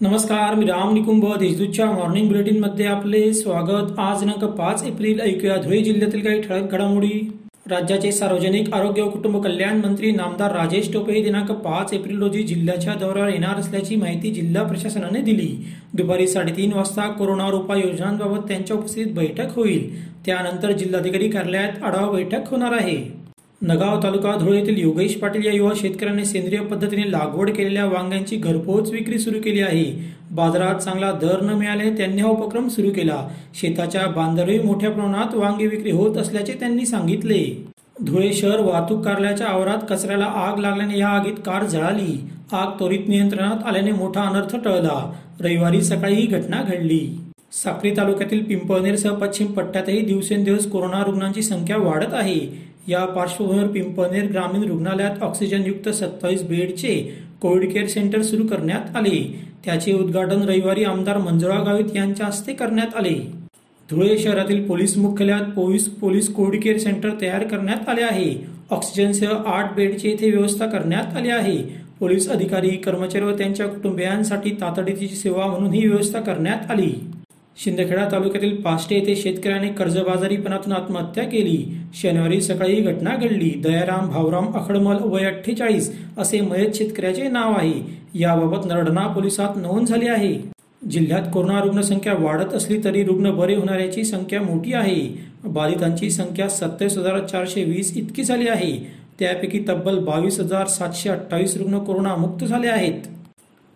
नमस्कार मी राम निकुंभ देशदूतच्या मॉर्निंग बुलेटिनमध्ये आपले स्वागत. आज दिनांक पाच एप्रिल ऐकूया धुळे जिल्ह्यातील काही ठळक घडामोडी. राज्याचे सार्वजनिक आरोग्य व कुटुंब कल्याण मंत्री नामदार राजेश टोपे हे दिनांक पाच एप्रिल रोजी जिल्ह्याच्या दौऱ्यावर येणार असल्याची माहिती जिल्हा प्रशासनाने दिली. दुपारी साडेतीन वाजता कोरोनावर उपाययोजनांबाबत त्यांच्या उपस्थितीत बैठक होईल. त्यानंतर जिल्हाधिकारी कार्यालयात आढावा बैठक होणार आहे. नगाव तालुका धुळे येथील योगेश पाटील या युवा शेतकऱ्याने सेंद्रिय पद्धतीने लागवड केलेल्या वांग्यांची घरपोच विक्री सुरू केली आहे. बाजारात चांगला दर न मिळाले त्यांनी हा उपक्रम सुरू केला. शेताच्या बांधावरही मोठ्या प्रमाणात वांगी विक्री होत असल्याचे त्यांनी सांगितले. धुळे शहर वाहतूक कार्यालयाच्या आवारात कचऱ्याला आग लागल्याने या आगीत कार जळाली. आग त्वरित नियंत्रणात आल्याने मोठा अनर्थ टळला. रविवारी सकाळी ही घटना घडली. साक्री तालुक्यातील पिंपळनेरसह पश्चिम पट्ट्यातही दिवसेंदिवस कोरोना रुग्णांची संख्या वाढत आहे. या पार्श्वभूमीवर पिंपळनेर ग्रामीण रुग्णालयात ऑक्सिजनयुक्त सत्तावीस बेडचे कोविड केअर सेंटर सुरू करण्यात आले. त्याचे उद्घाटन रविवारी आमदार मंजुळा गावित यांच्या हस्ते करण्यात आले. धुळे शहरातील पोलीस मुख्यालयात police police covid care centre तयार करण्यात आले आहे. ऑक्सिजनसह आठ बेडची येथे व्यवस्था करण्यात आली आहे. पोलीस अधिकारी कर्मचारी व त्यांच्या कुटुंबियांसाठी तातडीची सेवा म्हणून ही व्यवस्था करण्यात आली. शिंदखेडा तालुक्यातील पाष्टे येथे शेतकऱ्याने कर्जबाजारीपणातून आत्महत्या केली. शनिवारी सकाळी ही घटना घडली. दयाराम भाऊराम अखडमल वय अठ्ठेचाळीस असे मयत शेतकऱ्याचे नाव आहे. याबाबत नरडणा पोलिसात नोंद झाली आहे. जिल्ह्यात कोरोना रुग्णसंख्या वाढत असली तरी रुग्ण बरे होणाऱ्याची संख्या मोठी आहे. बाधितांची संख्या सत्तावीस हजार चारशे वीस इतकी झाली आहे. त्यापैकी तब्बल बावीस हजार सातशे अठ्ठावीस रुग्ण कोरोनामुक्त झाले आहेत.